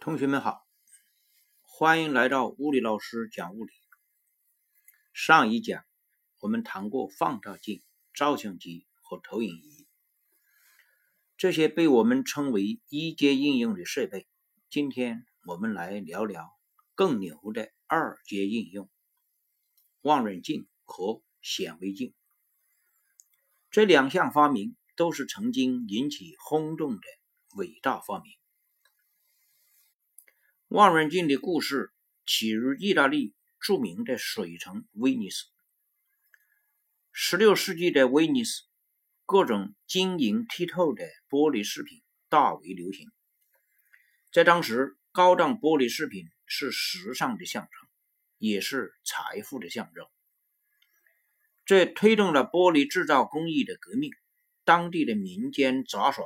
同学们好，欢迎来到物理老师讲物理。上一讲我们谈过放大镜、照相机和投影仪，这些被我们称为一阶应用的设备。今天我们来聊聊更牛的二阶应用——望远镜和显微镜。这两项发明都是曾经引起轰动的伟大发明。望远镜的故事起于意大利著名的水城威尼斯。16世纪的威尼斯，各种晶莹剔透的玻璃饰品大为流行。在当时，高档玻璃饰品是时尚的象征，也是财富的象征。这推动了玻璃制造工艺的革命。当地的民间杂耍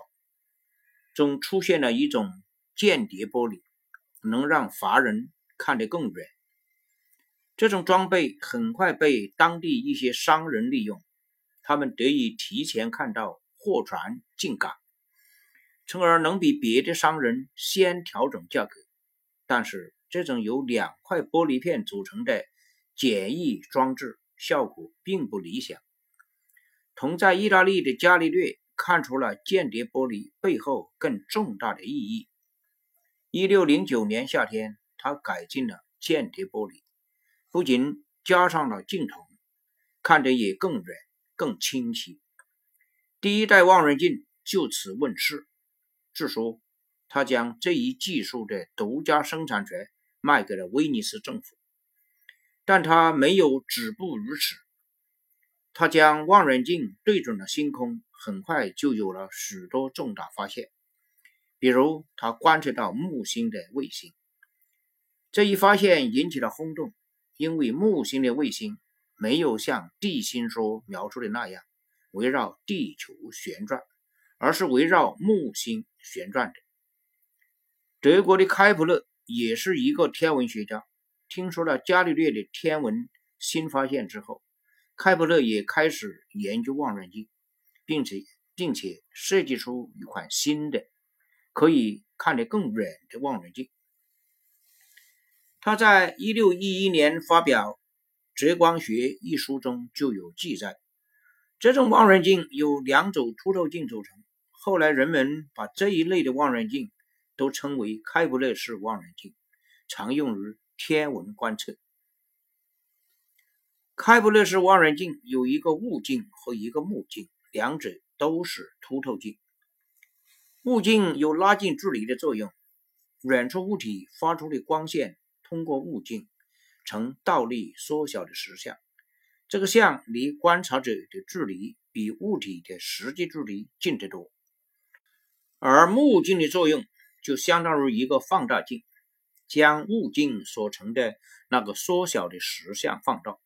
中出现了一种间谍玻璃。能让华人看得更远。这种装备很快被当地一些商人利用，他们得以提前看到货船进港，从而能比别的商人先调整价格。但是，这种由两块玻璃片组成的简易装置效果并不理想。同在意大利的伽利略看出了间谍玻璃背后更重大的意义。一六零九年夏天，他改进了间谍玻璃，不仅加上了镜头，看得也更远、更清晰。第一代望远镜就此问世。据说，他将这一技术的独家生产权卖给了威尼斯政府。但他没有止步于此，他将望远镜对准了星空，很快就有了许多重大发现。比如，他观测到木星的卫星，这一发现引起了轰动，因为木星的卫星没有像地心说描述的那样围绕地球旋转，而是围绕木星旋转的。德国的开普勒也是一个天文学家，听说了伽利略的天文新发现之后，开普勒也开始研究望远镜，并且并且设计出一款新的。可以看得更远的望远镜。他在一六一一年发表《折光学》一书中就有记载。这种望远镜由两组凸透镜组成。后来人们把这一类的望远镜都称为开普勒式望远镜，常用于天文观测。开普勒式望远镜有一个物镜和一个目镜，两者都是凸透镜。物镜有拉近距离的作用，远处物体发出的光线通过物镜呈倒立缩小的实像，这个像离观察者的距离比物体的实际距离近得多。而目镜的作用就相当于一个放大镜，将物镜所成的那个缩小的实像放大，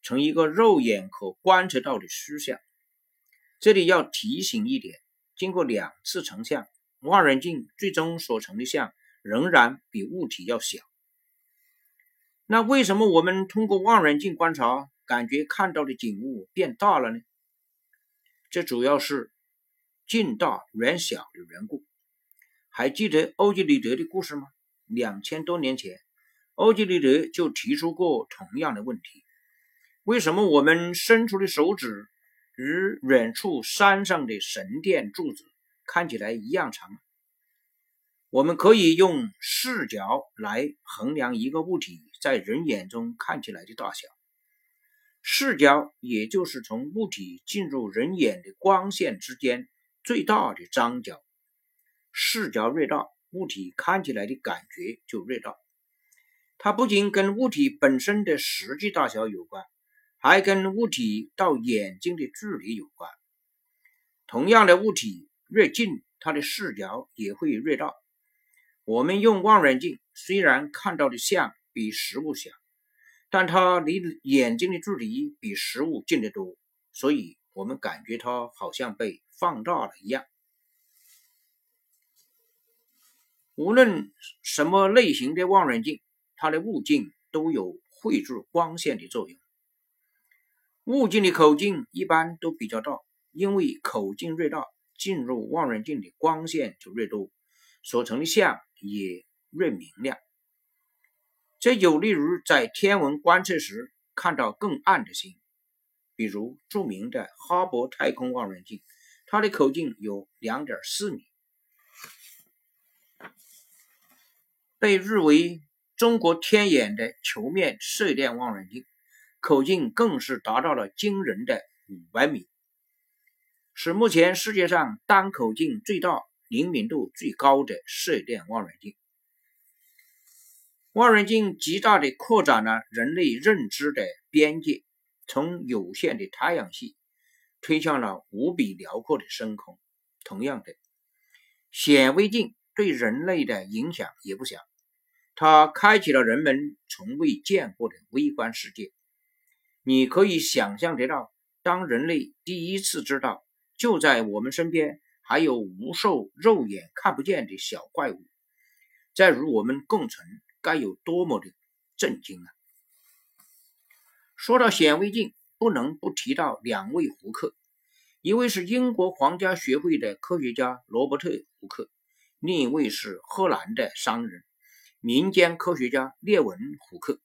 成一个肉眼可观测到的虚像。这里要提醒一点。经过两次成像，望远镜最终所成的像仍然比物体要小。那为什么我们通过望远镜观察，感觉看到的景物变大了呢？这主要是近大远小的缘故。还记得欧几里得的故事吗？两千多年前，欧几里得就提出过同样的问题：为什么我们伸出的手指？与远处山上的神殿柱子看起来一样长。我们可以用视角来衡量一个物体在人眼中看起来的大小。视角也就是从物体进入人眼的光线之间最大的张角。视角越大，物体看起来的感觉就越大。它不仅跟物体本身的实际大小有关。还跟物体到眼睛的距离有关。同样的物体越近，它的视角也会越大。我们用望远镜虽然看到的像比实物小，但它离眼睛的距离比实物近得多，所以我们感觉它好像被放大了一样。无论什么类型的望远镜，它的物镜都有汇聚光线的作用。物镜的口径一般都比较大，因为口径越大，进入望远镜的光线就越多，所成的像也越明亮。这有利于在天文观测时看到更暗的星，比如著名的哈勃太空望远镜，它的口径有2.4米，被誉为中国天眼的球面射电望远镜，口径更是达到了惊人的500米，是目前世界上单口径最大、灵敏度最高的射电望远镜。望远镜极大地扩展了人类认知的边界，从有限的太阳系推向了无比辽阔的深空。同样的，显微镜对人类的影响也不小，它开启了人们从未见过的微观世界。你可以想象得到，当人类第一次知道，就在我们身边还有无数肉眼看不见的小怪物，在与我们共存。该有多么的震惊啊！说到显微镜，不能不提到两位胡克，一位是英国皇家学会的科学家罗伯特·胡克，另一位是荷兰的商人、民间科学家列文·胡克。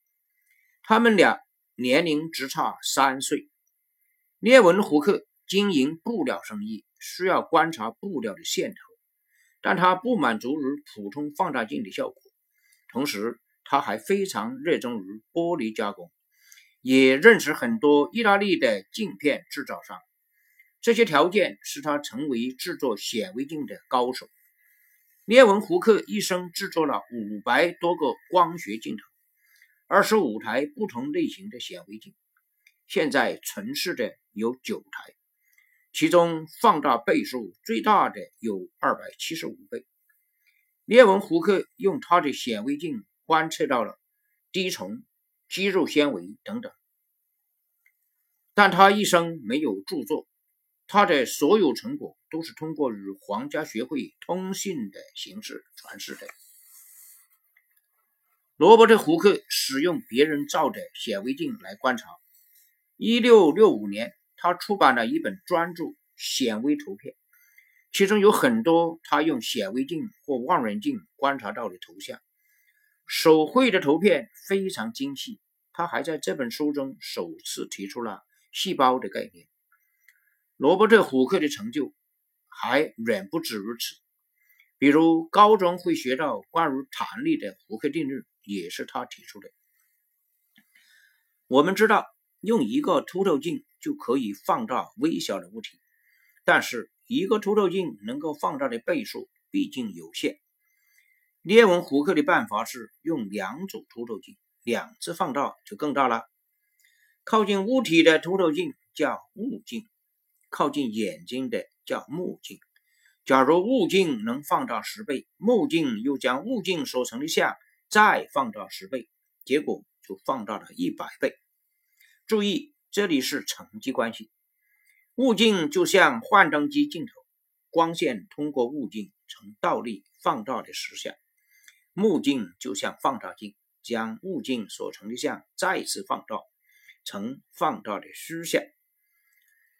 他们俩年龄只差三岁。列文·胡克经营布料生意，需要观察布料的线头，但他不满足于普通放大镜的效果。同时，他还非常热衷于玻璃加工，也认识很多意大利的镜片制造商。这些条件使他成为制作显微镜的高手。列文·胡克一生制作了五百多个光学镜头，二十五台不同类型的显微镜，现在存世的有九台，其中放大倍数最大的有二百七十五倍。列文·胡克用他的显微镜观测到了滴虫、肌肉纤维等等，但他一生没有著作，他的所有成果都是通过与皇家学会通信的形式传世的。罗伯特·胡克使用别人造的显微镜来观察。1665年，他出版了一本专著《显微图片》。其中有很多他用显微镜或望远镜观察到的图像，手绘的图片非常精细。他还在这本书中首次提出了细胞的概念。罗伯特·胡克的成就还远不止如此，比如高中会学到关于弹力的胡克定律，也是他提出的。我们知道，用一个凸透镜就可以放大微小的物体，但是。一个凸透镜能够放大的倍数毕竟有限。列文·胡克的办法是用两组凸透镜，两次放大就更大了。靠近物体的凸透镜叫物镜，靠近眼睛的叫目镜。假如物镜能放大十倍，目镜又将物镜所成的像再放大十倍，结果就放大了一百倍。注意，这里是乘积关系。物镜就像幻灯机镜头，光线通过物镜呈倒立放大的实像；目镜就像放大镜，将物镜所成的像再次放大，呈放大的虚像。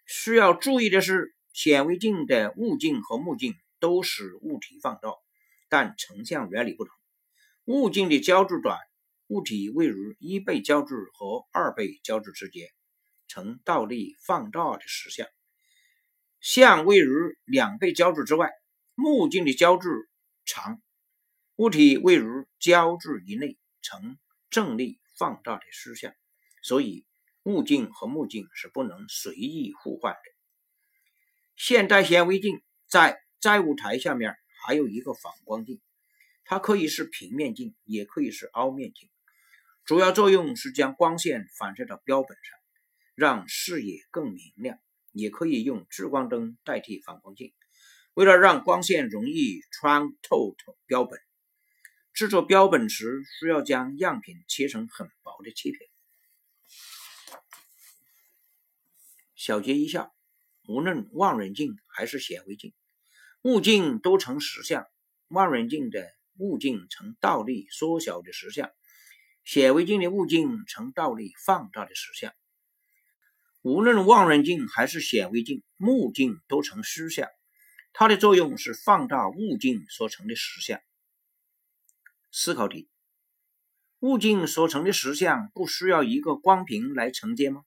需要注意的是，显微镜的物镜和目镜都使物体放大，但成像原理不同。物镜的焦距短，物体位于一倍焦距和二倍焦距之间。呈倒立放大的实像，像位于两倍焦距之外，目镜的焦距长，物体位于焦距以内，呈正立放大的实像。所以，物镜和目镜是不能随意互换的。现代显微镜在载物台下面还有一个反光镜，它可以是平面镜，也可以是凹面镜，主要作用是将光线反射到标本上。让视野更明亮，也可以用聚光灯代替反光镜。为了让光线容易穿透标本，制作标本时需要将样品切成很薄的切片。小结一下：无论望远镜还是显微镜，物镜都成实像。望远镜的物镜呈倒立缩小的实像，显微镜的物镜呈倒立放大的实像。无论望远镜还是显微镜，目镜都成虚像，它的作用是放大物镜所成的实像。思考题：物镜所成的实像不需要一个光屏来承接吗？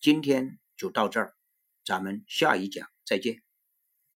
今天就到这儿，咱们下一讲再见。